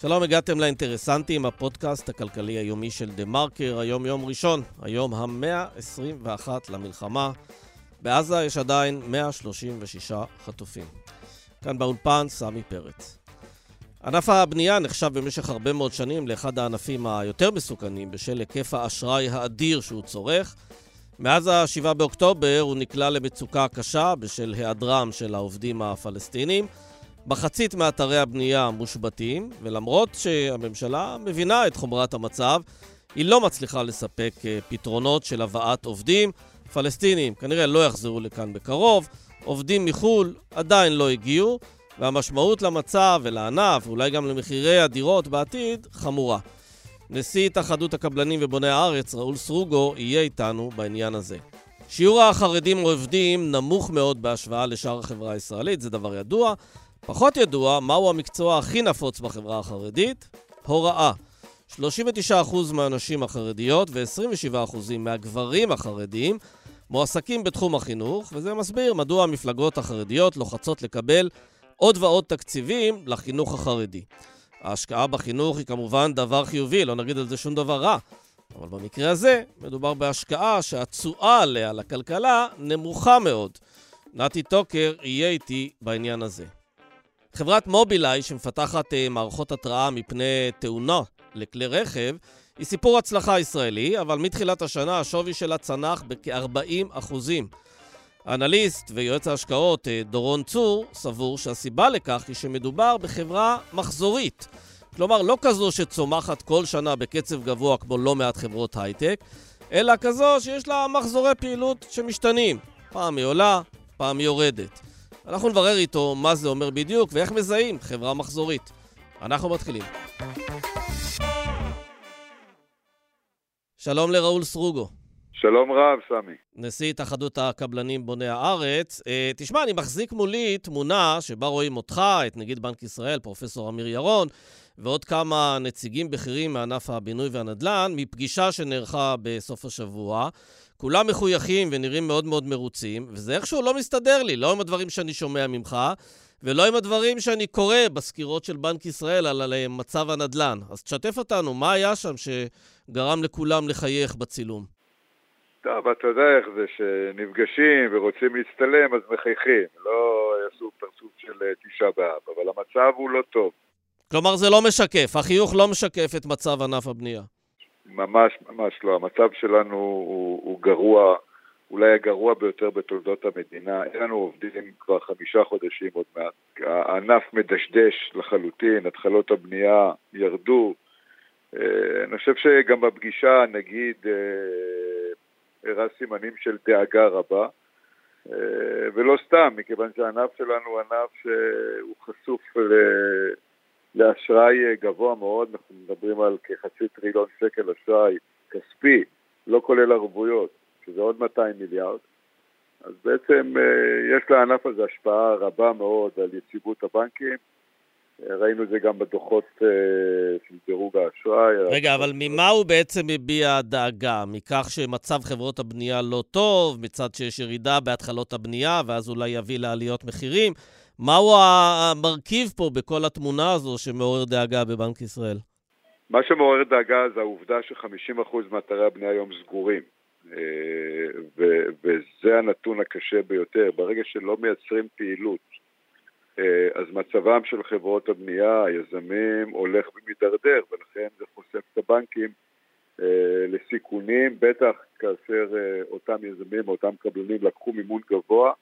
שלום, הגעתם לאינטרסנטים, הפודקאסט הכלכלי היומי של דה מרקר, היום יום ראשון, היום ה-121 למלחמה. בעזה יש עדיין 136 חטופים. כאן באולפן, סמי פרץ. ענף הבנייה נחשב במשך הרבה מאוד שנים לאחד הענפים היותר מסוכנים בשל היקף האשראי האדיר שהוא צורך. מאז ה-7 באוקטובר הוא נקלע למצוקה קשה בשל היעדרם של העובדים הפלסטינים. מחצית מאתרי הבנייה מושבתים, ולמרות שהממשלה מבינה את חומרת המצב, היא לא מצליחה לספק אה, פתרונות של הבאת עובדים. פלסטינים כנראה לא יחזרו לכאן בקרוב, עובדים מחו"ל עדיין לא הגיעו, והמשמעות למצב ולענף, ואולי גם למחירי הדירות בעתיד, חמורה. נשיא התאחדות הקבלנים ובוני הארץ, ראול סרוגו, יהיה איתנו בעניין הזה. שיעור החרדים עובדים נמוך מאוד בהשוואה לשאר החברה הישראלית, זה דבר ידוע. פחות ידוע מהו המקצוע הכי נפוץ בחברה החרדית, הוראה. 39% מהנשים החרדיות ו-27% מהגברים החרדים מועסקים בתחום החינוך, וזה מסביר מדוע המפלגות החרדיות לוחצות לקבל עוד ועוד תקציבים לחינוך החרדי. ההשקעה בחינוך היא כמובן דבר חיובי, לא נגיד על זה שום דבר רע. אבל במקרה הזה, מדובר בהשקעה שהתשואה עליה לכלכלה נמוכה מאוד. נתי טוקר יהיה איתי בעניין הזה. חברת מובילאיי, שמפתחת אה, מערכות התראה מפני תאונה לכלי רכב, היא סיפור הצלחה ישראלי, אבל מתחילת השנה השווי שלה צנח בכ-40 אחוזים. האנליסט ויועץ ההשקעות אה, דורון צור סבור שהסיבה לכך היא שמדובר בחברה מחזורית. כלומר, לא כזו שצומחת כל שנה בקצב גבוה כמו לא מעט חברות הייטק, אלא כזו שיש לה מחזורי פעילות שמשתנים. פעם היא עולה, פעם היא יורדת. אנחנו נברר איתו מה זה אומר בדיוק ואיך מזהים חברה מחזורית. אנחנו מתחילים. שלום לראול סרוגו. שלום רב, סמי. נשיא התאחדות הקבלנים בוני הארץ. אה, תשמע, אני מחזיק מולי תמונה שבה רואים אותך, את נגיד בנק ישראל, פרופסור אמיר ירון, ועוד כמה נציגים בכירים מענף הבינוי והנדל"ן, מפגישה שנערכה בסוף השבוע. כולם מחויכים ונראים מאוד מאוד מרוצים, וזה איכשהו לא מסתדר לי, לא עם הדברים שאני שומע ממך, ולא עם הדברים שאני קורא בסקירות של בנק ישראל על, על מצב הנדל"ן. אז תשתף אותנו, מה היה שם שגרם לכולם לחייך בצילום? טוב, אתה יודע איך זה שנפגשים ורוצים להצטלם אז מחייכים, לא יעשו פרצוף של אה, תשעה באב, אבל המצב הוא לא טוב. כלומר זה לא משקף, החיוך לא משקף את מצב ענף הבנייה. ממש ממש לא, המצב שלנו הוא, הוא גרוע, אולי הגרוע ביותר בתולדות המדינה, אין לנו עובדים כבר חמישה חודשים עוד מעט, הענף מדשדש לחלוטין, התחלות הבנייה ירדו, אה, אני חושב שגם בפגישה נגיד אה, הראה סימנים של דאגה רבה, אה, ולא סתם, מכיוון שהענף שלנו הוא ענף שהוא חשוף ל... לאשראי גבוה מאוד, אנחנו מדברים על כחצי טריליון שקל אשראי כספי, לא כולל ערבויות, שזה עוד 200 מיליארד. אז בעצם אה, יש לענף הזה השפעה רבה מאוד על יציבות הבנקים. אה, ראינו את זה גם בדוחות של דירוג האשראי. רגע, אבל ממה הוא בעצם מביע דאגה? מכך שמצב חברות הבנייה לא טוב, מצד שיש ירידה בהתחלות הבנייה, ואז אולי יביא לעליות מחירים? מהו המרכיב פה בכל התמונה הזו שמעורר דאגה בבנק ישראל? מה שמעורר דאגה זה העובדה ש-50% מאתרי הבנייה היום סגורים. אה, וזה הנתון הקשה ביותר. ברגע שלא מייצרים פעילות, אה, אז מצבם של חברות הבנייה, היזמים, הולך ומידרדר, ולכן זה חושף את הבנקים אה, לסיכונים, בטח כאשר אותם יזמים, אותם קבלנים לקחו מימון גבוה,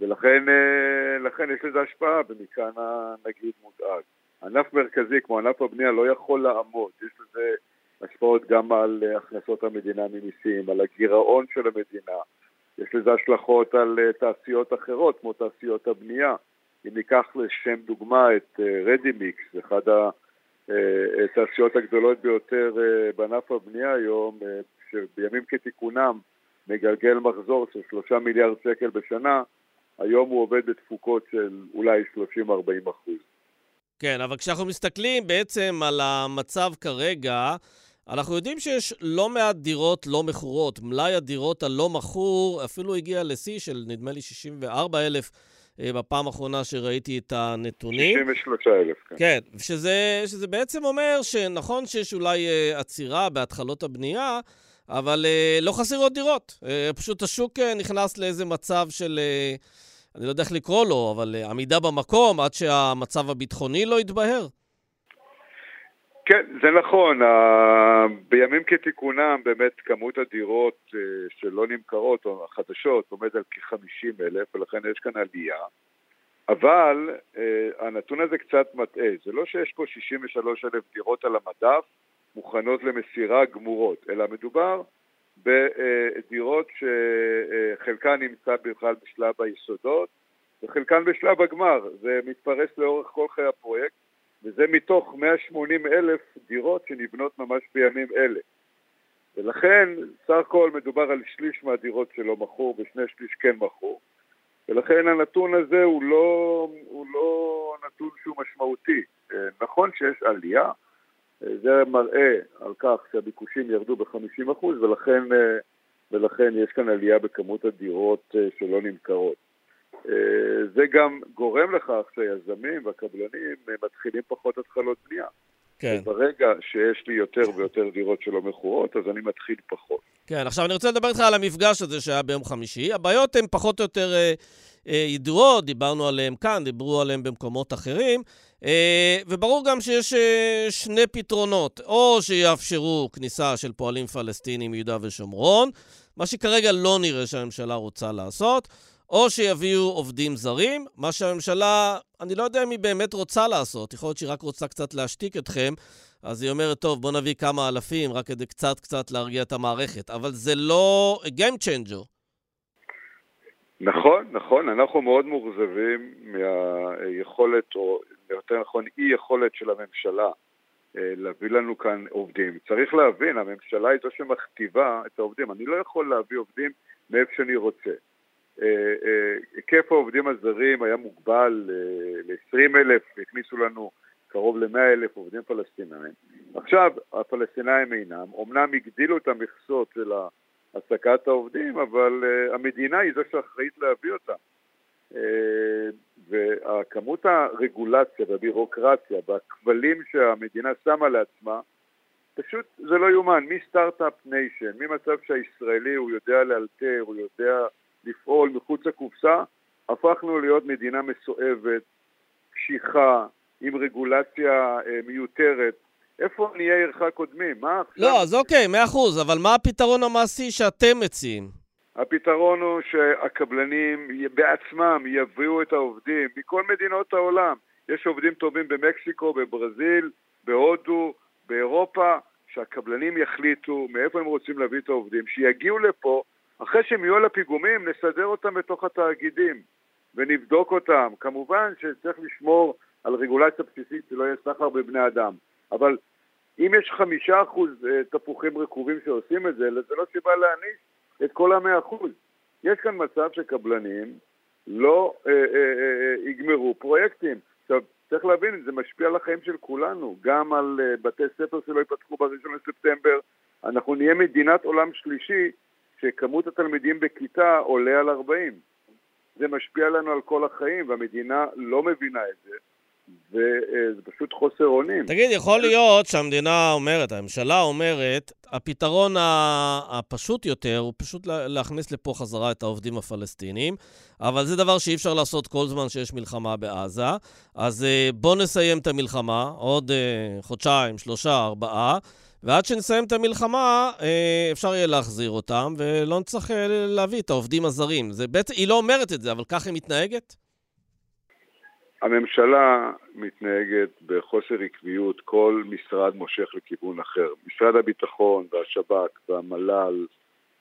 ולכן אה, יש לזה השפעה, ומכאן הנגיד מודאג. ענף מרכזי כמו ענף הבנייה לא יכול לעמוד, יש לזה השפעות גם על אה, הכנסות המדינה ממיסים, על הגירעון של המדינה, יש לזה השלכות על אה, תעשיות אחרות כמו תעשיות הבנייה. אם ניקח לשם דוגמה את רדימיקס, אחד התעשיות הגדולות ביותר בענף הבנייה היום, שבימים כתיקונם מגלגל מחזור של שלושה מיליארד שקל בשנה, היום הוא עובד בתפוקות של אולי 30-40 אחוז. כן, אבל כשאנחנו מסתכלים בעצם על המצב כרגע, אנחנו יודעים שיש לא מעט דירות לא מכורות. מלאי הדירות הלא מכור אפילו הגיע לשיא של נדמה לי 64,000 אה, בפעם האחרונה שראיתי את הנתונים. 63,000, כן. כן, שזה, שזה בעצם אומר שנכון שיש אולי אה, עצירה בהתחלות הבנייה, אבל אה, לא חסרות דירות. פשוט השוק נכנס לאיזה מצב של, אני לא יודע איך לקרוא לו, אבל עמידה במקום עד שהמצב הביטחוני לא יתבהר. כן, זה נכון. בימים כתיקונם באמת כמות הדירות אה, שלא נמכרות או החדשות עומד על כ-50 אלף ולכן יש כאן עלייה. אבל אה, הנתון הזה קצת מטעה. זה לא שיש פה 63 אלף דירות על המדף מוכנות למסירה גמורות, אלא מדובר בדירות שחלקן נמצא בכלל בשלב היסודות וחלקן בשלב הגמר. זה מתפרס לאורך כל חיי הפרויקט. וזה מתוך 180 אלף דירות שנבנות ממש בימים אלה. ולכן, סך הכל מדובר על שליש מהדירות שלא מכור ושני שליש כן מכור. ולכן הנתון הזה הוא לא, הוא לא נתון שהוא משמעותי. אה, נכון שיש עלייה, אה, זה מראה על כך שהביקושים ירדו ב-50% ולכן, אה, ולכן יש כאן עלייה בכמות הדירות שלא נמכרות. אה, זה גם גורם לכך שהיזמים והקבלנים אה, מתחילים פחות התחלות בנייה. כן. וברגע שיש לי יותר ויותר דירות שלא מכורות, אז אני מתחיל פחות. כן, עכשיו אני רוצה לדבר איתך על המפגש הזה שהיה ביום חמישי. הבעיות הן פחות או יותר אה, אה, ידועות, דיברנו עליהן כאן, דיברו עליהן במקומות אחרים, אה, וברור גם שיש אה, שני פתרונות, או שיאפשרו כניסה של פועלים פלסטינים מיהודה ושומרון, מה שכרגע לא נראה שהממשלה רוצה לעשות, או שיביאו עובדים זרים, מה שהממשלה, אני לא יודע אם היא באמת רוצה לעשות, יכול להיות שהיא רק רוצה קצת להשתיק אתכם, אז היא אומרת, טוב, בוא נביא כמה אלפים, רק כדי קצת קצת להרגיע את המערכת, אבל זה לא Game Changer. נכון, נכון, אנחנו מאוד מאוכזבים מהיכולת, או יותר נכון, אי יכולת של הממשלה אה, להביא לנו כאן עובדים. צריך להבין, הממשלה היא זו שמכתיבה את העובדים. אני לא יכול להביא עובדים מאיפה שאני רוצה. אה, אה, היקף העובדים הזרים היה מוגבל אה, ל-20 אלף, הכניסו לנו קרוב ל-100 אלף עובדים פלסטינאים. עכשיו הפלסטינאים אינם, אמנם הגדילו את המכסות של העסקת העובדים, אבל המדינה היא זו שאחראית להביא אותם. וכמות הרגולציה והבירוקרטיה והכבלים שהמדינה שמה לעצמה, פשוט זה לא יאומן, מסטארט-אפ ניישן, ממצב שהישראלי הוא יודע לאלתר, הוא יודע לפעול מחוץ לקופסה, הפכנו להיות מדינה מסואבת, קשיחה, עם רגולציה אה, מיותרת. איפה נהיה עירך קודמים? מה עכשיו? לא, אז אוקיי, מאה אחוז, אבל מה הפתרון המעשי שאתם מציעים? הפתרון הוא שהקבלנים בעצמם יביאו את העובדים מכל מדינות העולם. יש עובדים טובים במקסיקו, בברזיל, בהודו, באירופה, שהקבלנים יחליטו מאיפה הם רוצים להביא את העובדים, שיגיעו לפה אחרי שהם יהיו על הפיגומים, נסדר אותם בתוך התאגידים ונבדוק אותם. כמובן שצריך לשמור על רגולציה בסיסית שלא יהיה סחר בבני אדם, אבל אם יש חמישה אחוז אה, תפוחים רקובים שעושים את זה, זה לא סיבה להעניש את כל המאה אחוז. יש כאן מצב שקבלנים לא אה, אה, אה, אה, יגמרו פרויקטים. עכשיו, צריך להבין, זה משפיע על החיים של כולנו, גם על אה, בתי ספר שלא ייפתחו ב-1 לספטמבר. אנחנו נהיה מדינת עולם שלישי שכמות התלמידים בכיתה עולה על 40. זה משפיע לנו על כל החיים, והמדינה לא מבינה את זה, וזה פשוט חוסר אונים. תגיד, יכול להיות שהמדינה אומרת, הממשלה אומרת, הפתרון הפשוט יותר הוא פשוט להכניס לפה חזרה את העובדים הפלסטינים, אבל זה דבר שאי אפשר לעשות כל זמן שיש מלחמה בעזה. אז אה, בואו נסיים את המלחמה, עוד אה, חודשיים, שלושה, ארבעה. ועד שנסיים את המלחמה, אה, אפשר יהיה להחזיר אותם, ולא נצטרך אה, להביא את העובדים הזרים. זה בעצם, היא לא אומרת את זה, אבל ככה היא מתנהגת? הממשלה מתנהגת בחוסר עקביות, כל משרד מושך לכיוון אחר. משרד הביטחון והשב"כ והמל"ל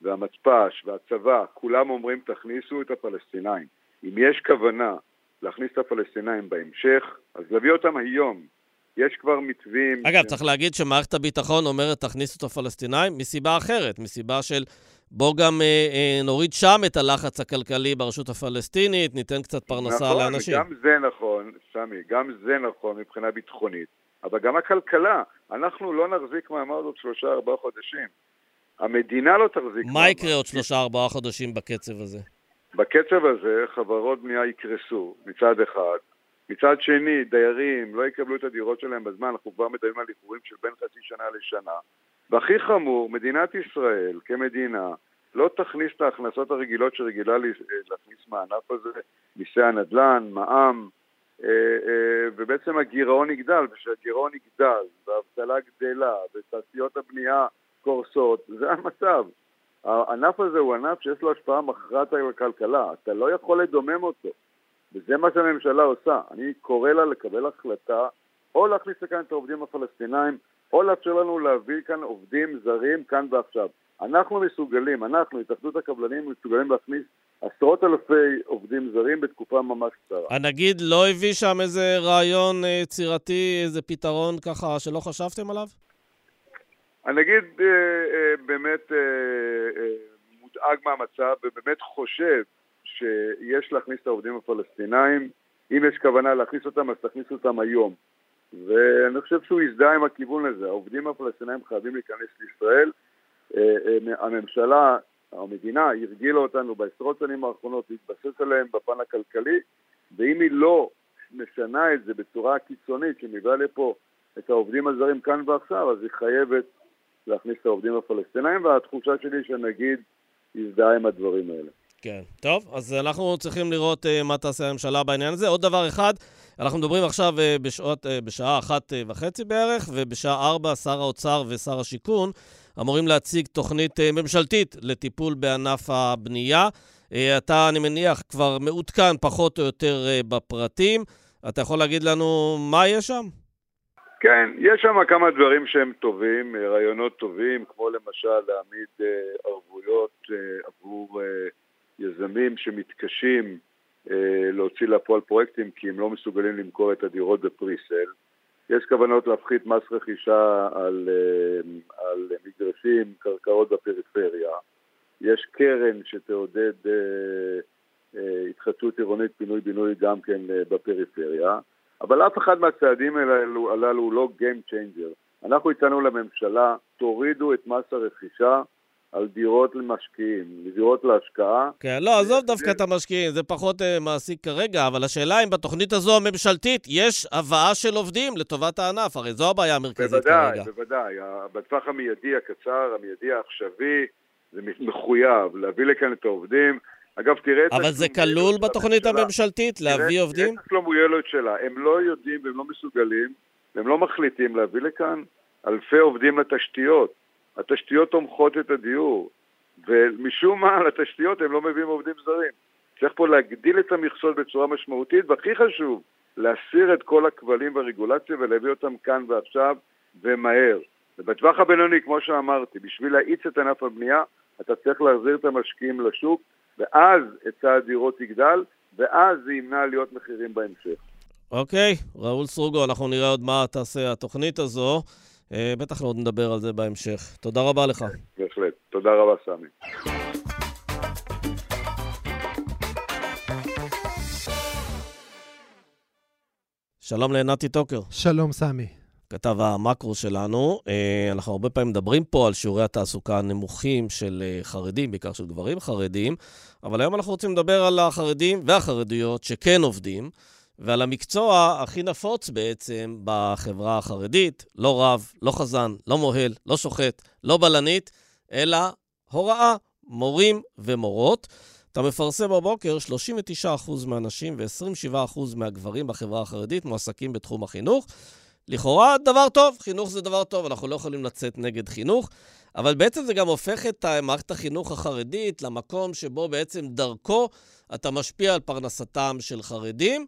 והמתפ"ש והצבא, כולם אומרים תכניסו את הפלסטינאים. אם יש כוונה להכניס את הפלסטינאים בהמשך, אז להביא אותם היום, יש כבר מתווים... אגב, ש... צריך להגיד שמערכת הביטחון אומרת תכניסו את הפלסטינאים מסיבה אחרת, מסיבה של בוא גם אה, אה, נוריד שם את הלחץ הכלכלי ברשות הפלסטינית, ניתן קצת פרנסה נכון, לאנשים. נכון, גם זה נכון, סמי, גם זה נכון מבחינה ביטחונית. אבל גם הכלכלה. אנחנו לא נחזיק מעמד עוד שלושה ארבעה חודשים. המדינה לא תחזיק מעמד. מה יקרה עוד שלושה ארבעה חודשים בקצב הזה? בקצב הזה חברות בנייה יקרסו מצד אחד, מצד שני דיירים לא יקבלו את הדירות שלהם בזמן, אנחנו כבר מדברים על איחורים של בין חצי שנה לשנה, והכי חמור, מדינת ישראל כמדינה לא תכניס את ההכנסות הרגילות שרגילה להכניס מהענף הזה, מיסי הנדל"ן, מע"מ, אה, אה, ובעצם הגירעון יגדל, וכשהגירעון יגדל, והאבטלה גדלה, ותעשיות הבנייה קורסות, זה המצב. הענף הזה הוא ענף שיש לו השפעה מכרעת על הכלכלה, אתה לא יכול לדומם אותו, וזה מה שהממשלה עושה. אני קורא לה לקבל החלטה או להכניס לכאן את העובדים הפלסטינאים, או לאפשר לנו להביא כאן עובדים זרים כאן ועכשיו. אנחנו מסוגלים, אנחנו, התאחדות הקבלנים, מסוגלים להכניס עשרות אלפי עובדים זרים בתקופה ממש קצרה. הנגיד לא הביא שם איזה רעיון אה, יצירתי, איזה פתרון ככה שלא חשבתם עליו? הנגיד אה, אה, באמת מודאג מהמצב ובאמת חושב שיש להכניס את העובדים הפלסטינאים. אם יש כוונה להכניס אותם, אז תכניסו אותם היום. ואני חושב שהוא הזדהה עם הכיוון הזה. העובדים הפלסטינאים חייבים להיכנס לישראל. הממשלה המדינה הרגילה אותנו בעשרות שנים האחרונות להתבסס עליהם בפן הכלכלי, ואם היא לא משנה את זה בצורה קיצונית, שמביאה לפה את העובדים הזרים כאן ועכשיו, אז היא חייבת להכניס את העובדים הפלסטינאים, והתחושה שלי שנגיד יזדהה עם הדברים האלה. כן. טוב, אז אנחנו צריכים לראות uh, מה תעשה הממשלה בעניין הזה. עוד דבר אחד, אנחנו מדברים עכשיו uh, בשעות, uh, בשעה אחת uh, וחצי בערך, ובשעה ארבע שר האוצר ושר השיכון אמורים להציג תוכנית uh, ממשלתית לטיפול בענף הבנייה. Uh, אתה, אני מניח, כבר מעודכן פחות או יותר uh, בפרטים. אתה יכול להגיד לנו מה יש שם? כן, יש שם כמה דברים שהם טובים, רעיונות טובים, כמו למשל להעמיד ערבויות עבור... יזמים שמתקשים אה, להוציא לפועל פרויקטים כי הם לא מסוגלים למכור את הדירות בפריסל. יש כוונות להפחית מס רכישה על, אה, על מגרשים, קרקעות בפריפריה. יש קרן שתעודד אה, התחדשות עירונית, פינוי-בינוי גם כן בפריפריה. אבל אף אחד מהצעדים הללו, הללו הוא לא Game Changer. אנחנו הצענו לממשלה, תורידו את מס הרכישה על דירות למשקיעים, דירות להשקעה. כן, לא, עזוב דווקא את המשקיעים, זה פחות uh, מעסיק כרגע, אבל השאלה אם בתוכנית הזו הממשלתית יש הבאה של עובדים לטובת הענף, הרי זו הבעיה המרכזית בוודאי, כרגע. בוודאי, בוודאי. בטווח המיידי הקצר, המיידי העכשווי, זה מחויב להביא לכאן את העובדים. אגב, תראה את... אבל זה כלול בתוכנית הממשלתית, להביא עובדים? תראה את השלומויליות שלה. הם לא יודעים והם לא מסוגלים, והם לא מחליטים להביא לכאן אלפי עובדים לתשתיות. התשתיות תומכות את הדיור, ומשום מה לתשתיות הם לא מביאים עובדים זרים. צריך פה להגדיל את המכסות בצורה משמעותית, והכי חשוב, להסיר את כל הכבלים והרגולציה ולהביא אותם כאן ועכשיו ומהר. ובטווח הבינוני, כמו שאמרתי, בשביל להאיץ את ענף הבנייה, אתה צריך להחזיר את המשקיעים לשוק, ואז היצע הדירות יגדל, ואז זה ימנע עליות מחירים בהמשך. אוקיי, ראול סרוגו, אנחנו נראה עוד מה תעשה התוכנית הזו. אה, בטח עוד נדבר על זה בהמשך. תודה רבה לך. בהחלט. תודה רבה, סמי. שלום לנתי טוקר. שלום, סמי. כתב המקרו שלנו. אה, אנחנו הרבה פעמים מדברים פה על שיעורי התעסוקה הנמוכים של אה, חרדים, בעיקר של גברים חרדים, אבל היום אנחנו רוצים לדבר על החרדים והחרדיות שכן עובדים. ועל המקצוע הכי נפוץ בעצם בחברה החרדית, לא רב, לא חזן, לא מוהל, לא שוחט, לא בלנית, אלא הוראה, מורים ומורות. אתה מפרסם בבוקר, 39% מהנשים ו-27% מהגברים בחברה החרדית מועסקים בתחום החינוך. לכאורה דבר טוב, חינוך זה דבר טוב, אנחנו לא יכולים לצאת נגד חינוך, אבל בעצם זה גם הופך את מערכת החינוך החרדית למקום שבו בעצם דרכו אתה משפיע על פרנסתם של חרדים.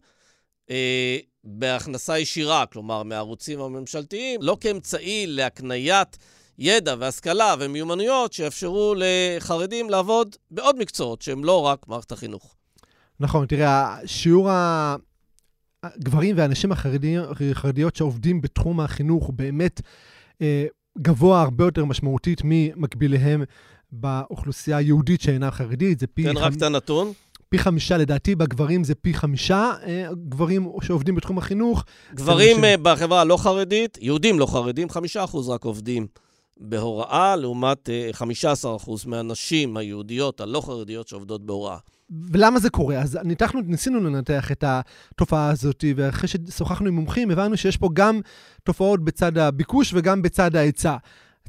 אה, בהכנסה ישירה, כלומר מהערוצים הממשלתיים, לא כאמצעי להקניית ידע והשכלה ומיומנויות שיאפשרו לחרדים לעבוד בעוד מקצועות שהם לא רק מערכת החינוך. נכון, תראה, שיעור הגברים והנשים החרדיות שעובדים בתחום החינוך באמת אה, גבוה הרבה יותר משמעותית ממקביליהם באוכלוסייה היהודית שאינה חרדית. זה פי... תן רק את הנתון. פי חמישה, לדעתי בגברים זה פי חמישה אה, גברים שעובדים בתחום החינוך. גברים ש... אה, בחברה הלא חרדית, יהודים לא חרדים, חמישה אחוז רק עובדים בהוראה, לעומת 15 אחוז מהנשים היהודיות הלא חרדיות שעובדות בהוראה. ולמה זה קורה? אז ניתחנו, ניסינו לנתח את התופעה הזאת, ואחרי ששוחחנו עם מומחים, הבנו שיש פה גם תופעות בצד הביקוש וגם בצד ההיצע.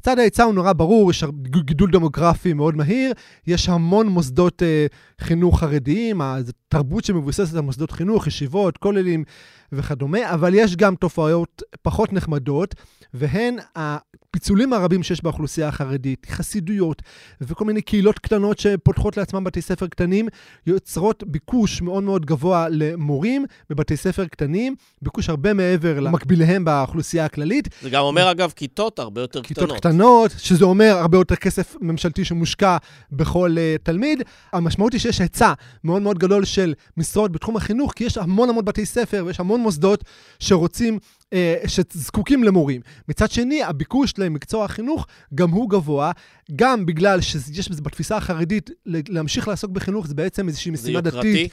צד ההיצע הוא נורא ברור, יש גידול דמוגרפי מאוד מהיר, יש המון מוסדות אה, חינוך חרדיים, התרבות שמבוססת על מוסדות חינוך, ישיבות, כוללים וכדומה, אבל יש גם תופעות פחות נחמדות, והן הפיצולים הרבים שיש באוכלוסייה החרדית, חסידויות וכל מיני קהילות קטנות שפותחות לעצמם בתי ספר קטנים, יוצרות ביקוש מאוד מאוד גבוה למורים בבתי ספר קטנים, ביקוש הרבה מעבר למקביליהם באוכלוסייה הכללית. זה גם אומר, אגב, כיתות הרבה יותר כיתות קטנות. כיתות קטנות, שזה אומר הרבה יותר כסף ממשלתי שמושקע בכל uh, תלמיד. המשמעות היא שיש היצע מאוד מאוד גדול של משרות בתחום החינוך, כי יש המון המון בתי ספר ויש המון מוסדות שרוצים אה, שזקוקים למורים. מצד שני, הביקוש למקצוע החינוך גם הוא גבוה, גם בגלל שיש בתפיסה החרדית, להמשיך לעסוק בחינוך זה בעצם איזושהי משימה דתית.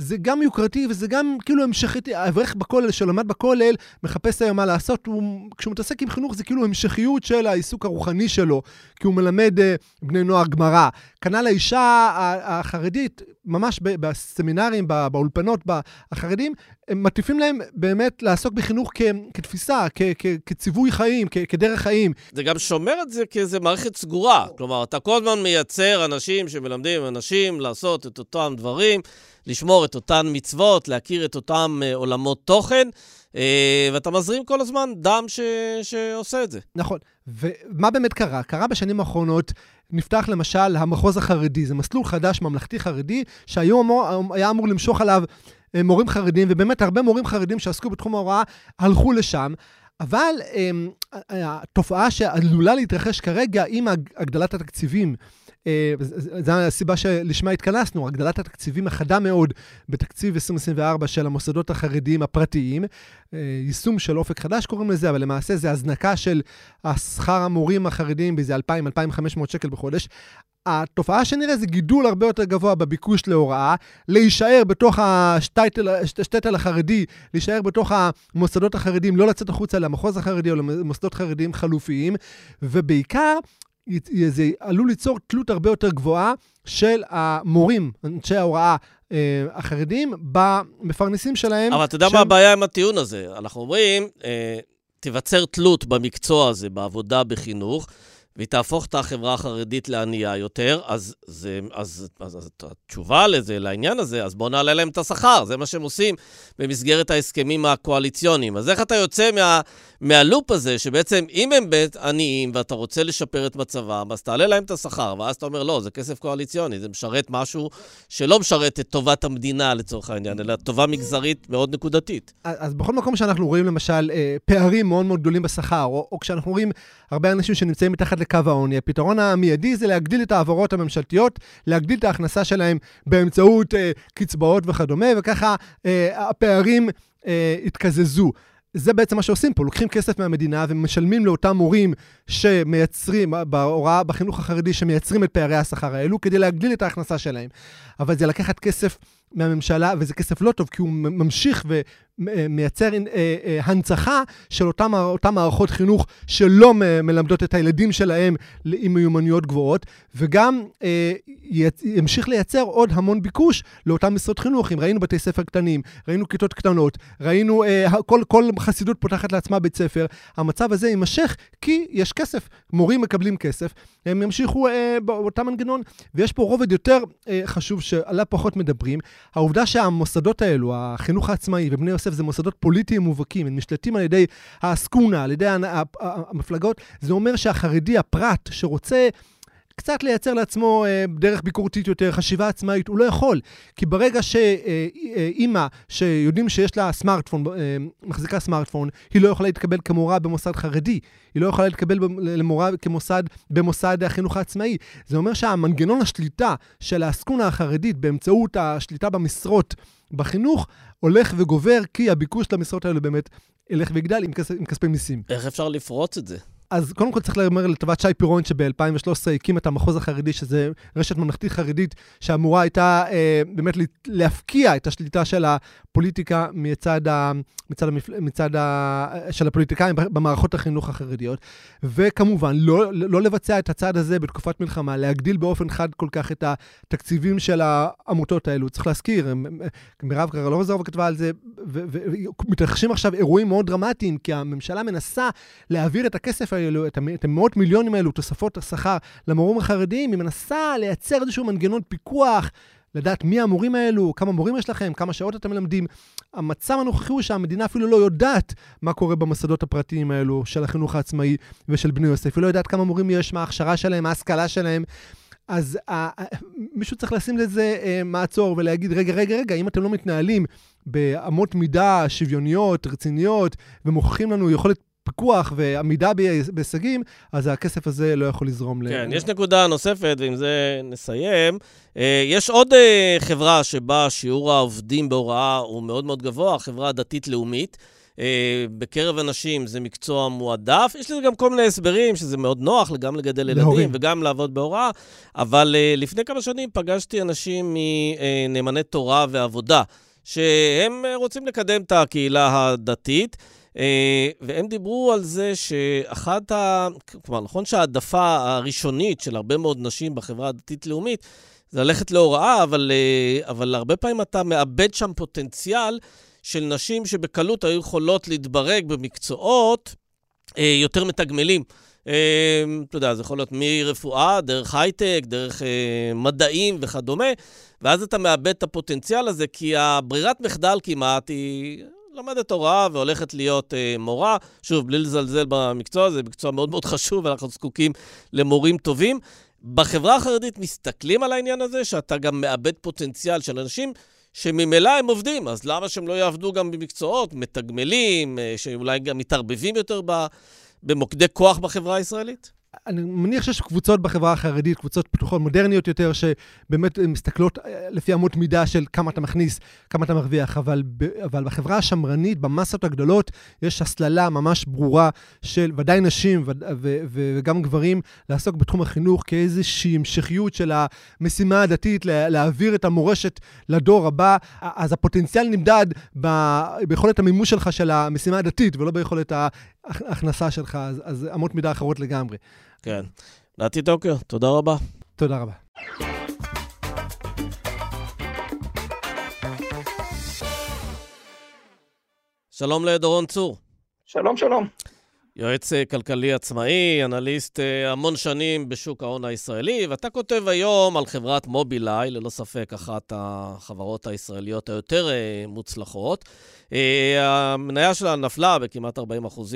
זה גם יוקרתי וזה גם כאילו המשכית, האברך בכולל שלמד בכולל, מחפש היום מה לעשות, הוא, כשהוא מתעסק עם חינוך זה כאילו המשכיות של העיסוק הרוחני שלו, כי הוא מלמד uh, בני נוער גמרא. כנ"ל האישה החרדית, ממש בסמינרים, באולפנות החרדים, הם מטיפים להם באמת לעסוק בחינוך כ, כתפיסה, כ, כ, כציווי חיים, כ, כדרך חיים. זה גם שומר את זה כאיזה מערכת סגורה. כלומר, אתה כל הזמן מייצר אנשים שמלמדים אנשים לעשות את אותם דברים. לשמור את אותן מצוות, להכיר את אותם uh, עולמות תוכן, uh, ואתה מזרים כל הזמן דם ש, שעושה את זה. נכון. ומה באמת קרה? קרה בשנים האחרונות, נפתח למשל המחוז החרדי, זה מסלול חדש ממלכתי חרדי, שהיום היה אמור למשוך עליו uh, מורים חרדים, ובאמת הרבה מורים חרדים שעסקו בתחום ההוראה הלכו לשם. אבל התופעה שעלולה להתרחש כרגע עם הגדלת התקציבים אה, זו הסיבה שלשמה התכנסנו, הגדלת התקציבים החדה מאוד בתקציב 2024 של המוסדות החרדיים הפרטיים. אה, יישום של אופק חדש קוראים לזה, אבל למעשה זה הזנקה של השכר המורים החרדיים באיזה 2,000-2,500 שקל בחודש. התופעה שנראה זה גידול הרבה יותר גבוה בביקוש להוראה, להישאר בתוך השטטל החרדי, להישאר בתוך המוסדות החרדיים, לא לצאת החוצה למחוז החרדי או למוסדות חרדיים חלופיים, ובעיקר זה עלול ליצור תלות הרבה יותר גבוהה של המורים, אנשי ההוראה אה, החרדים, במפרנסים שלהם. אבל אתה יודע שם... מה הבעיה עם הטיעון הזה? אנחנו אומרים, אה, תיווצר תלות במקצוע הזה, בעבודה בחינוך. והיא תהפוך את החברה החרדית לענייה יותר, אז, זה, אז, אז, אז התשובה לזה, לעניין הזה, אז בואו נעלה להם את השכר, זה מה שהם עושים במסגרת ההסכמים הקואליציוניים. אז איך אתה יוצא מה, מהלופ הזה, שבעצם אם הם בית עניים ואתה רוצה לשפר את מצבם, אז תעלה להם את השכר, ואז אתה אומר, לא, זה כסף קואליציוני, זה משרת משהו שלא משרת את טובת המדינה לצורך העניין, אלא טובה מגזרית מאוד נקודתית. אז, אז בכל מקום שאנחנו רואים למשל אה, פערים מאוד מאוד גדולים בשכר, או, או כשאנחנו רואים הרבה אנשים שנמצאים מתחת לקו העוני, הפתרון המיידי זה להגדיל את ההעברות הממשלתיות, להגדיל את ההכנסה שלהם באמצעות אה, קצבאות וכדומה, וככה אה, הפערים אה, יתקזזו. זה בעצם מה שעושים פה, לוקחים כסף מהמדינה ומשלמים לאותם מורים שמייצרים, בהוראה, בחינוך החרדי, שמייצרים את פערי השכר האלו, כדי להגדיל את ההכנסה שלהם. אבל זה לקחת כסף מהממשלה, וזה כסף לא טוב, כי הוא ממשיך ומייצר אה, אה, הנצחה של אותם, אותם מערכות חינוך שלא מלמדות את הילדים שלהם עם מיומנויות גבוהות, וגם אה, ימשיך לייצר עוד המון ביקוש לאותם משרות חינוך. אם ראינו בתי ספר קטנים, ראינו כיתות קטנות, ראינו כל, כל חסידות פותחת לעצמה בית ספר, המצב הזה יימשך כי יש כסף. מורים מקבלים כסף, הם ימשיכו באותם מנגנון, ויש פה רובד יותר חשוב שעליו פחות מדברים. העובדה שהמוסדות האלו, החינוך העצמאי ובני יוסף, זה מוסדות פוליטיים מובהקים, הם נשלטים על ידי העסקונה, על ידי המפלגות, זה אומר שהחרדי, הפרט, שרוצה... קצת לייצר לעצמו אה, דרך ביקורתית יותר, חשיבה עצמאית, הוא לא יכול. כי ברגע שאימא, שיודעים שיש לה סמארטפון, אה, מחזיקה סמארטפון, היא לא יכולה להתקבל כמורה במוסד חרדי. היא לא יכולה להתקבל למורה כמוסד במוסד החינוך העצמאי. זה אומר שהמנגנון השליטה של העסקונה החרדית באמצעות השליטה במשרות בחינוך הולך וגובר, כי הביקוש למשרות האלה באמת ילך ויגדל עם, כס, עם כספי מיסים. איך אפשר לפרוץ את זה? אז קודם כל צריך להאמר לטובת שי פירון, שב-2013 הקים את המחוז החרדי, שזה רשת ממלכתית חרדית, שאמורה הייתה אה, באמת להפקיע את השליטה של הפוליטיקה מצד, ה, מצד, המפל... מצד ה, של הפוליטיקאים במערכות החינוך החרדיות. וכמובן, לא, לא לבצע את הצעד הזה בתקופת מלחמה, להגדיל באופן חד כל כך את התקציבים של העמותות האלו. צריך להזכיר, מירב קרלוזוב כתבה על זה, ומתרחשים עכשיו אירועים מאוד דרמטיים, כי הממשלה מנסה להעביר את הכסף האלו, את המאות מיליונים האלו, תוספות השכר למורים החרדיים, היא מנסה לייצר איזשהו מנגנון פיקוח. לדעת מי המורים האלו, כמה מורים יש לכם, כמה שעות אתם מלמדים. המצב הנוכחי הוא שהמדינה אפילו לא יודעת מה קורה במוסדות הפרטיים האלו של החינוך העצמאי ושל בני יוסף. היא לא יודעת כמה מורים יש, מה ההכשרה שלהם, מה ההשכלה שלהם. אז uh, מישהו צריך לשים לזה uh, מעצור ולהגיד, רגע, רגע, רגע, אם אתם לא מתנהלים באמות מידה שוויוניות, רציניות, ומוכיחים לנו יכולת פיקוח ועמידה בהישגים, אז הכסף הזה לא יכול לזרום ל... כן, יש נקודה נוספת, ועם זה נסיים. אה, יש עוד אה, חברה שבה שיעור העובדים בהוראה הוא מאוד מאוד גבוה, החברה הדתית-לאומית. אה, בקרב אנשים זה מקצוע מועדף. יש לזה גם כל מיני הסברים, שזה מאוד נוח גם לגדל ילדים להורים. וגם לעבוד בהוראה, אבל לפני כמה שנים פגשתי אנשים מנאמני תורה ועבודה, שהם רוצים לקדם את הקהילה הדתית. אה, והם דיברו על זה שאחת ה... כלומר, נכון שההעדפה הראשונית של הרבה מאוד נשים בחברה הדתית-לאומית זה ללכת להוראה, אבל, אה, אבל הרבה פעמים אתה מאבד שם פוטנציאל של נשים שבקלות היו יכולות להתברג במקצועות אה, יותר מתגמלים. אתה יודע, זה יכול להיות מרפואה, דרך הייטק, דרך מדעים וכדומה, ואז אתה מאבד את הפוטנציאל הזה, כי הברירת מחדל כמעט היא לומדת הוראה והולכת להיות אה, מורה. שוב, בלי לזלזל במקצוע, זה מקצוע מאוד מאוד חשוב, ואנחנו זקוקים למורים טובים. בחברה החרדית מסתכלים על העניין הזה, שאתה גם מאבד פוטנציאל של אנשים שממילא הם עובדים, אז למה שהם לא יעבדו גם במקצועות מתגמלים, אה, שאולי גם מתערבבים יותר במוקדי כוח בחברה הישראלית? אני מניח שיש קבוצות בחברה החרדית, קבוצות פתוחות, מודרניות יותר, שבאמת מסתכלות אה, לפי אמות מידה של כמה אתה מכניס, כמה אתה מרוויח, אבל, אבל בחברה השמרנית, במסות הגדולות, יש הסללה ממש ברורה של ודאי נשים ו, ו, ו, וגם גברים, לעסוק בתחום החינוך כאיזושהי המשכיות של המשימה הדתית, להעביר את המורשת לדור הבא. אז הפוטנציאל נמדד ב, ביכולת המימוש שלך של המשימה הדתית, ולא ביכולת ההכנסה שלך, אז, אז אמות מידה אחרות לגמרי. כן. נתי טוקר, תודה רבה. תודה רבה. שלום לדורון צור. שלום, שלום. יועץ אה, כלכלי עצמאי, אנליסט אה, המון שנים בשוק ההון הישראלי, ואתה כותב היום על חברת מובילאיי, ללא ספק אחת החברות הישראליות היותר אה, מוצלחות. המניה שלה נפלה בכמעט 40%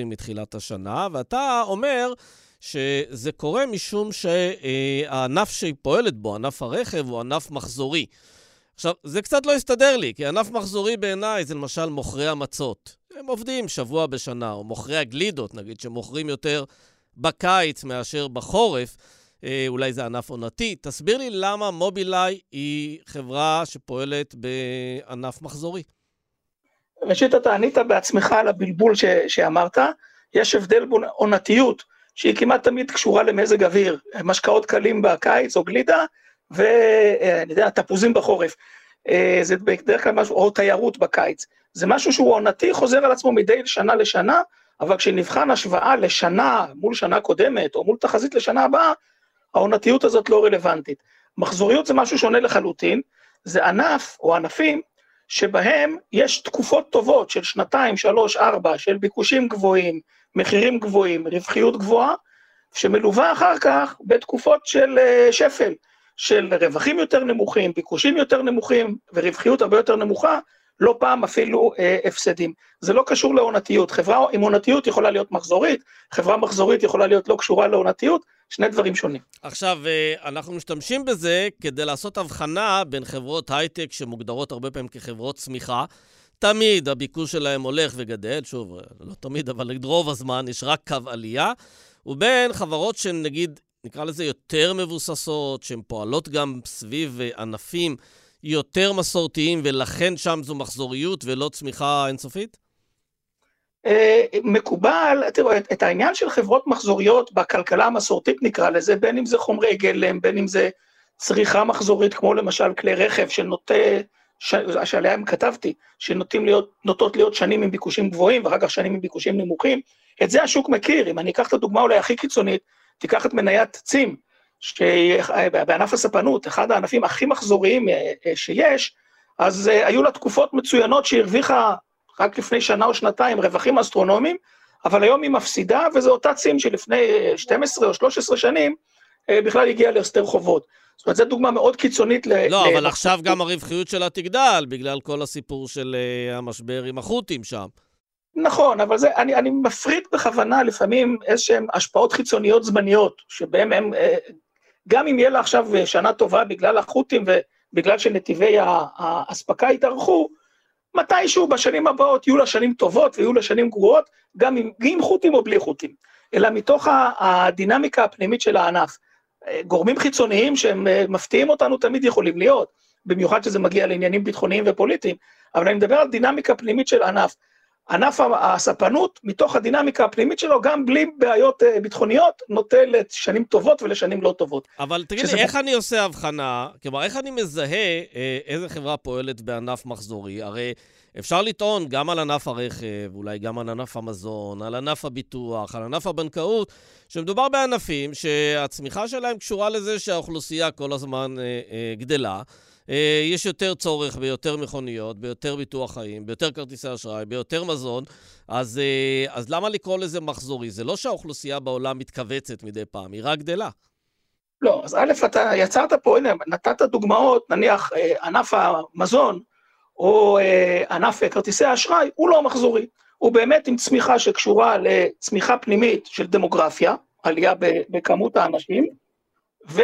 מתחילת השנה, ואתה אומר שזה קורה משום שהענף שהיא פועלת בו, ענף הרכב, הוא ענף מחזורי. עכשיו, זה קצת לא הסתדר לי, כי ענף מחזורי בעיניי זה למשל מוכרי המצות. הם עובדים שבוע בשנה, או מוכרי הגלידות, נגיד, שמוכרים יותר בקיץ מאשר בחורף. אה, אולי זה ענף עונתי. תסביר לי למה מובילאיי היא חברה שפועלת בענף מחזורי. ראשית, אתה ענית בעצמך על הבלבול ש- שאמרת. יש הבדל בין עונתיות שהיא כמעט תמיד קשורה למזג אוויר, משקאות קלים בקיץ או גלידה, ואני יודע, תפוזים בחורף. אה, זה בדרך כלל משהו, או תיירות בקיץ. זה משהו שהוא עונתי, חוזר על עצמו מדי שנה לשנה, אבל כשנבחן השוואה לשנה מול שנה קודמת, או מול תחזית לשנה הבאה, העונתיות הזאת לא רלוונטית. מחזוריות זה משהו שונה לחלוטין, זה ענף או ענפים שבהם יש תקופות טובות של שנתיים, שלוש, ארבע, של ביקושים גבוהים, מחירים גבוהים, רווחיות גבוהה, שמלווה אחר כך בתקופות של אה, שפל, של רווחים יותר נמוכים, ביקושים יותר נמוכים ורווחיות הרבה יותר נמוכה, לא פעם אפילו אה, הפסדים. זה לא קשור לעונתיות, חברה עם עונתיות יכולה להיות מחזורית, חברה מחזורית יכולה להיות לא קשורה לעונתיות, שני דברים שונים. עכשיו, אה, אנחנו משתמשים בזה כדי לעשות הבחנה בין חברות הייטק שמוגדרות הרבה פעמים כחברות צמיחה, תמיד הביקוש שלהם הולך וגדל, שוב, לא תמיד, אבל רוב הזמן יש רק קו עלייה, ובין חברות שהן נגיד, נקרא לזה יותר מבוססות, שהן פועלות גם סביב ענפים יותר מסורתיים, ולכן שם זו מחזוריות ולא צמיחה אינסופית? אה, מקובל, תראו, את, את העניין של חברות מחזוריות בכלכלה המסורתית נקרא לזה, בין אם זה חומרי גלם, בין אם זה צריכה מחזורית, כמו למשל כלי רכב שנוטה, ש... שעליהם כתבתי, שנוטות להיות, להיות שנים עם ביקושים גבוהים ואחר כך שנים עם ביקושים נמוכים, את זה השוק מכיר, אם אני אקח את הדוגמה אולי הכי קיצונית, תיקח את מניית צים, שבענף הספנות, אחד הענפים הכי מחזוריים אה, אה, שיש, אז היו לה תקופות מצוינות שהרוויחה רק לפני שנה או שנתיים רווחים אסטרונומיים, אבל היום היא מפסידה, וזו אותה צים שלפני 12 או 13 שנים אה, בכלל הגיעה להסתר חובות. זאת אומרת, זו דוגמה מאוד קיצונית ל... לא, אבל עכשיו גם הרווחיות שלה תגדל, בגלל כל הסיפור של המשבר עם החות'ים שם. נכון, אבל זה, אני, אני מפריד בכוונה לפעמים איזשהן השפעות חיצוניות זמניות, שבהן הם, אה, גם אם יהיה לה עכשיו שנה טובה בגלל החות'ים ובגלל שנתיבי האספקה יתארכו, מתישהו בשנים הבאות יהיו לה שנים טובות ויהיו לה שנים גרועות, גם עם, עם חוטים או בלי חוטים, אלא מתוך הדינמיקה הפנימית של הענף. אה, גורמים חיצוניים שהם אה, מפתיעים אותנו תמיד יכולים להיות, במיוחד שזה מגיע לעניינים ביטחוניים ופוליטיים, אבל אני מדבר על דינמיקה פנימית של ענף. ענף הספנות, מתוך הדינמיקה הפנימית שלו, גם בלי בעיות אה, ביטחוניות, נוטה לשנים טובות ולשנים לא טובות. אבל תגיד לי, איך אני עושה הבחנה, כלומר, איך אני מזהה אה, איזה חברה פועלת בענף מחזורי? הרי אפשר לטעון גם על ענף הרכב, אולי גם על ענף המזון, על ענף הביטוח, על ענף הבנקאות, שמדובר בענפים שהצמיחה שלהם קשורה לזה שהאוכלוסייה כל הזמן אה, אה, גדלה. אה, יש יותר צורך ביותר מכוניות, ביותר ביטוח חיים, ביותר כרטיסי אשראי, ביותר מזון, אז, אה, אז למה לקרוא לזה מחזורי? זה לא שהאוכלוסייה בעולם מתכווצת מדי פעם, היא רק גדלה. לא, אז א', אתה יצרת פה, הנה, נתת דוגמאות, נניח אה, ענף המזון, או ענף כרטיסי האשראי, הוא לא מחזורי. הוא באמת עם צמיחה שקשורה לצמיחה פנימית של דמוגרפיה, עלייה בכמות האנשים, ו...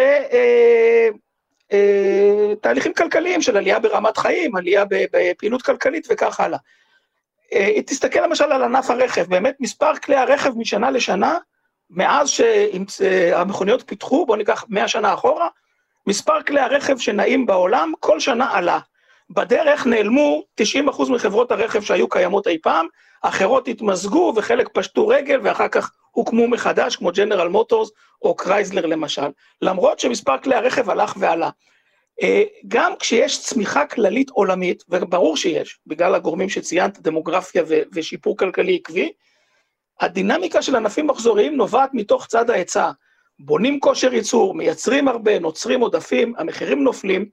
אה, תהליכים כלכליים של עלייה ברמת חיים, עלייה בפעילות כלכלית וכך הלאה. אה, תסתכל למשל על ענף הרכב, באמת מספר כלי הרכב משנה לשנה, מאז שהמכוניות פיתחו, בואו ניקח 100 שנה אחורה, מספר כלי הרכב שנעים בעולם כל שנה עלה. בדרך נעלמו 90% מחברות הרכב שהיו קיימות אי פעם, אחרות התמזגו וחלק פשטו רגל ואחר כך הוקמו מחדש, כמו ג'נרל מוטורס או קרייזלר למשל, למרות שמספר כלי הרכב הלך ועלה. אה, גם כשיש צמיחה כללית עולמית, וברור שיש, בגלל הגורמים שציינת, דמוגרפיה ושיפור כלכלי עקבי, הדינמיקה של ענפים מחזוריים נובעת מתוך צד ההיצע. בונים כושר ייצור, מייצרים הרבה, נוצרים עודפים, המחירים נופלים,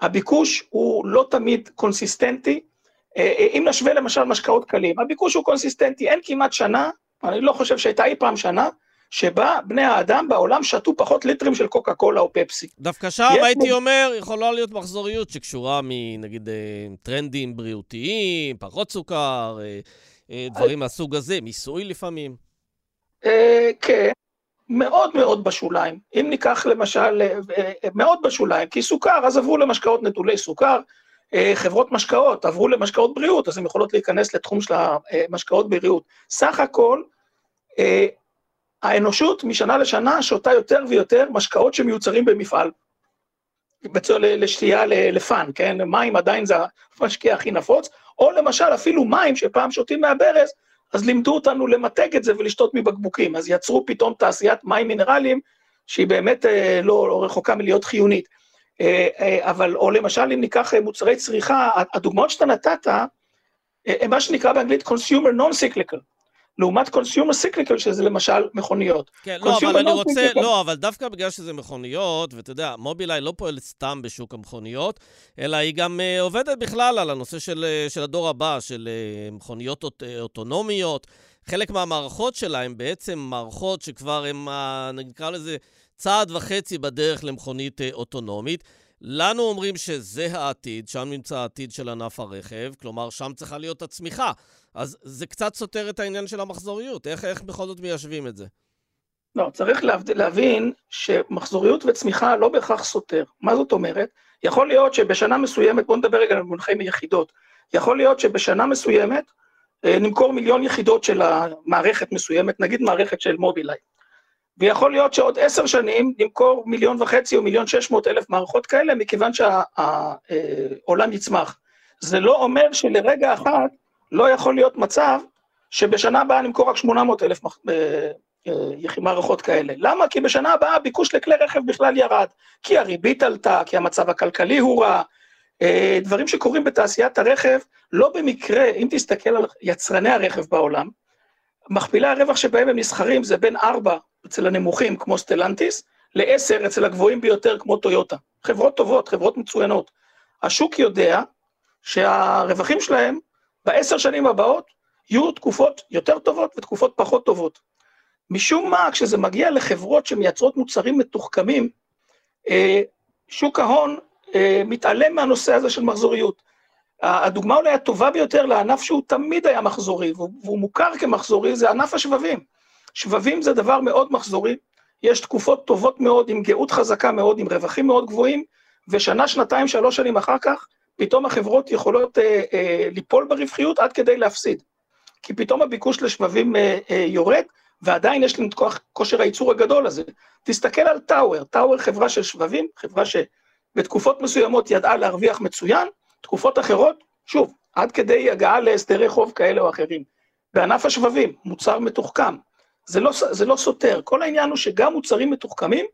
הביקוש הוא לא תמיד consistent. אה, אה, אם נשווה למשל משקאות קלים, הביקוש הוא consistent, אין כמעט שנה אני לא חושב שהייתה אי פעם שנה שבה בני האדם בעולם שתו פחות ליטרים של קוקה קולה או פפסי. דווקא שם הייתי מ... אומר, יכולה להיות מחזוריות שקשורה מנגיד אה, טרנדים בריאותיים, פחות סוכר, אה, אה, דברים מהסוג הזה, מיסוי לפעמים. כן, מאוד מאוד בשוליים. אם ניקח למשל, מאוד בשוליים, כי סוכר, אז עברו למשקאות נטולי סוכר, חברות משקאות עברו למשקאות בריאות, אז הן יכולות להיכנס לתחום של המשקאות בריאות. סך הכל, האנושות משנה לשנה שותה יותר ויותר משקאות שמיוצרים במפעל. לשתייה לפאן, כן? מים עדיין זה המשקיע הכי נפוץ, או למשל אפילו מים שפעם שותים מהברז, אז לימדו אותנו למתג את זה ולשתות מבקבוקים, אז יצרו פתאום תעשיית מים מינרליים, שהיא באמת לא, לא רחוקה מלהיות חיונית. אה, אה, אבל, או למשל, אם ניקח מוצרי צריכה, הדוגמאות שאתה נתת, הם מה שנקרא באנגלית consumer non-cyclical. לעומת consumer cyclical, שזה למשל מכוניות. כן, לא, אבל אני רוצה, לא, אבל דווקא בגלל שזה מכוניות, ואתה יודע, מובילאיי לא פועלת סתם בשוק המכוניות, אלא היא גם אה, עובדת בכלל על הנושא של, אה, של הדור הבא, של אה, מכוניות אוט, אוטונומיות. חלק מהמערכות שלה הן בעצם מערכות שכבר הן, uh, נקרא לזה, צעד וחצי בדרך למכונית uh, אוטונומית. לנו אומרים שזה העתיד, שם נמצא העתיד של ענף הרכב, כלומר, שם צריכה להיות הצמיחה. אז זה קצת סותר את העניין של המחזוריות. איך, איך בכל זאת מיישבים את זה? לא, צריך להבין שמחזוריות וצמיחה לא בהכרח סותר. מה זאת אומרת? יכול להיות שבשנה מסוימת, בואו נדבר רגע על מונחי יחידות, יכול להיות שבשנה מסוימת אה, נמכור מיליון יחידות של המערכת מסוימת, נגיד מערכת של מובילאיי. ויכול להיות שעוד עשר שנים נמכור מיליון וחצי או מיליון שש מאות אלף מערכות כאלה, מכיוון שהעולם יצמח. זה לא אומר שלרגע אחד לא יכול להיות מצב שבשנה הבאה נמכור רק 800 אלף מערכות כאלה. למה? כי בשנה הבאה הביקוש לכלי רכב בכלל ירד. כי הריבית עלתה, כי המצב הכלכלי הוא רע. דברים שקורים בתעשיית הרכב, לא במקרה, אם תסתכל על יצרני הרכב בעולם, מכפילי הרווח שבהם הם נסחרים זה בין 4 אצל הנמוכים כמו סטלנטיס, ל-10 אצל הגבוהים ביותר כמו טויוטה. חברות טובות, חברות מצוינות. השוק יודע שהרווחים שלהם בעשר שנים הבאות יהיו תקופות יותר טובות ותקופות פחות טובות. משום מה, כשזה מגיע לחברות שמייצרות מוצרים מתוחכמים, אה, שוק ההון אה, מתעלם מהנושא הזה של מחזוריות. הדוגמה אולי הטובה ביותר לענף שהוא תמיד היה מחזורי, והוא מוכר כמחזורי, זה ענף השבבים. שבבים זה דבר מאוד מחזורי, יש תקופות טובות מאוד, עם גאות חזקה מאוד, עם רווחים מאוד גבוהים, ושנה, שנתיים, שלוש שנים אחר כך, פתאום החברות יכולות אה, אה, ליפול ברווחיות עד כדי להפסיד. כי פתאום הביקוש לשבבים אה, אה, יורד, ועדיין יש לנו את כושר הייצור הגדול הזה. תסתכל על טאוור, טאוור חברה של שבבים, חברה שבתקופות מסוימות ידעה להרוויח מצוין, תקופות אחרות, שוב, עד כדי הגעה להסדרי חוב כאלה או אחרים. בענף השבבים, מוצר מתוחכם, זה לא, זה לא סותר, כל העניין הוא שגם מוצרים מתוחכמים.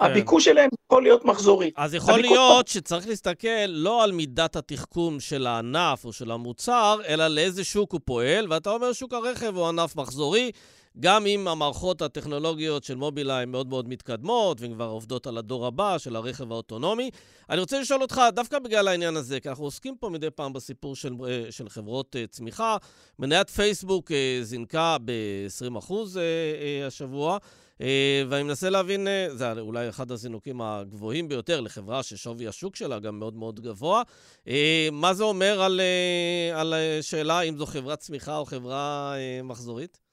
הביקוש שלהם יכול להיות מחזורי. אז יכול להיות פ... שצריך להסתכל לא על מידת התחכום של הענף או של המוצר, אלא לאיזה שוק הוא פועל, ואתה אומר שוק הרכב הוא ענף מחזורי, גם אם המערכות הטכנולוגיות של מובילאיי מאוד מאוד מתקדמות, והן כבר עובדות על הדור הבא של הרכב האוטונומי. אני רוצה לשאול אותך, דווקא בגלל העניין הזה, כי אנחנו עוסקים פה מדי פעם בסיפור של, אה, של חברות אה, צמיחה, מניית פייסבוק אה, זינקה ב-20% השבוע. ואני מנסה להבין, זה אולי אחד הזינוקים הגבוהים ביותר לחברה ששווי השוק שלה גם מאוד מאוד גבוה. מה זה אומר על, על שאלה אם זו חברת צמיחה או חברה מחזורית?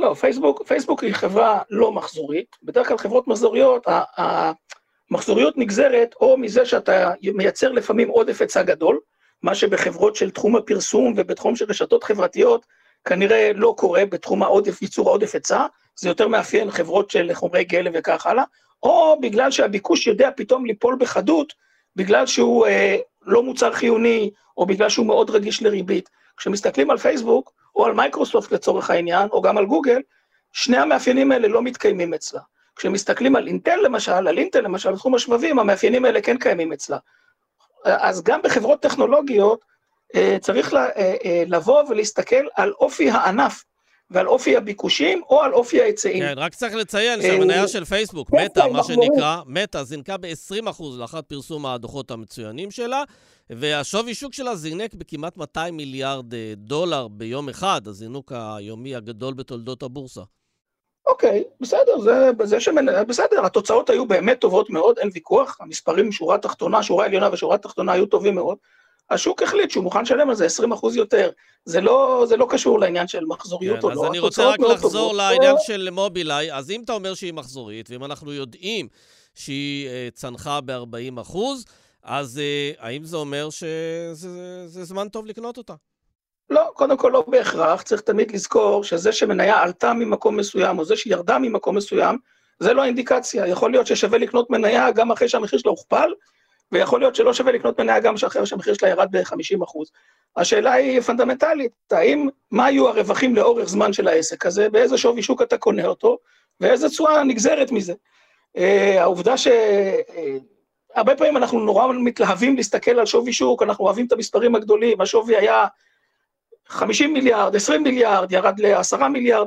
לא, פייסבוק, פייסבוק היא חברה לא מחזורית, בדרך כלל חברות מחזוריות, המחזוריות נגזרת או מזה שאתה מייצר לפעמים עודף היצע גדול, מה שבחברות של תחום הפרסום ובתחום של רשתות חברתיות כנראה לא קורה בתחום העודף, ייצור העודף היצע, זה יותר מאפיין חברות של חומרי גלם וכך הלאה, או בגלל שהביקוש יודע פתאום ליפול בחדות, בגלל שהוא אה, לא מוצר חיוני, או בגלל שהוא מאוד רגיש לריבית. כשמסתכלים על פייסבוק, או על מייקרוסופט לצורך העניין, או גם על גוגל, שני המאפיינים האלה לא מתקיימים אצלה. כשמסתכלים על אינטל למשל, על אינטל למשל, בתחום השבבים, המאפיינים האלה כן קיימים אצלה. אז גם בחברות טכנולוגיות אה, צריך אה, אה, לבוא ולהסתכל על אופי הענף ועל אופי הביקושים או על אופי ההיצעים. כן, רק צריך לציין שהמניה של פייסבוק, כן, מטא, כן, מה שנקרא, מטא, זינקה ב-20% לאחר פרסום הדוחות המצוינים שלה, והשווי שוק שלה זינק בכמעט 200 מיליארד אה, דולר ביום אחד, הזינוק היומי הגדול בתולדות הבורסה. אוקיי, בסדר, זה, זה שמנ... בסדר, התוצאות היו באמת טובות מאוד, אין ויכוח, המספרים, שורה תחתונה, שורה עליונה ושורה תחתונה היו טובים מאוד. השוק החליט שהוא מוכן לשלם על זה 20 אחוז יותר. זה לא, זה לא קשור לעניין של מחזוריות כן, או לא. אז אני רוצה רק לחזור טובות. לעניין של מובילאיי. אז אם אתה אומר שהיא מחזורית, ואם אנחנו יודעים שהיא uh, צנחה ב-40 אחוז, אז uh, האם זה אומר שזה זה, זה זמן טוב לקנות אותה? לא, קודם כל לא בהכרח, צריך תמיד לזכור שזה שמניה עלתה ממקום מסוים, או זה שירדה ממקום מסוים, זה לא האינדיקציה. יכול להיות ששווה לקנות מניה גם אחרי שהמחיר שלה הוכפל, ויכול להיות שלא שווה לקנות מניה גם אחרי שהמחיר שלה ירד ב-50 אחוז. השאלה היא פונדמנטלית, האם, מה היו הרווחים לאורך זמן של העסק הזה, באיזה שווי שוק אתה קונה אותו, ואיזה תשואה נגזרת מזה. Uh, העובדה ש... Uh, הרבה פעמים אנחנו נורא מתלהבים להסתכל על שווי שוק, אנחנו אוהבים את המספרים הגדולים, השווי היה 50 מיליארד, 20 מיליארד, ירד ל-10 מיליארד,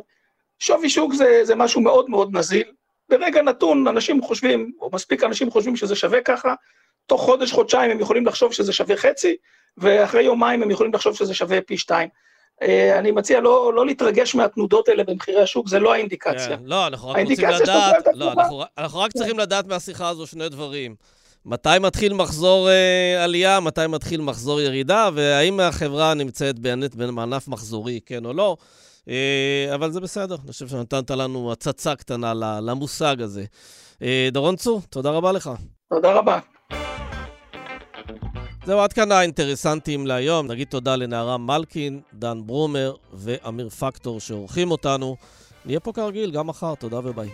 שווי שוק זה, זה משהו מאוד מאוד נזיל. ברגע נתון אנשים חושבים, או מספיק אנשים חושבים שזה שווה ככה, תוך חודש, חודשיים הם יכולים לחשוב שזה שווה חצי, ואחרי יומיים הם יכולים לחשוב שזה שווה פי שתיים. אה, אני מציע לא, לא להתרגש מהתנודות האלה במחירי השוק, זה לא האינדיקציה. כן, לא, אנחנו רק רוצים לדעת, לא, אנחנו, אנחנו רק צריכים לדעת מהשיחה הזו שני דברים. מתי מתחיל מחזור אה, עלייה, מתי מתחיל מחזור ירידה, והאם החברה נמצאת באמת בענף מחזורי, כן או לא. אה, אבל זה בסדר, אני חושב שנתנת לנו הצצה קטנה למושג הזה. אה, דורון צור, תודה רבה לך. תודה רבה. זהו, עד כאן האינטרסנטים להיום. נגיד תודה לנערה מלקין, דן ברומר ואמיר פקטור שעורכים אותנו. נהיה פה כרגיל גם מחר, תודה וביי.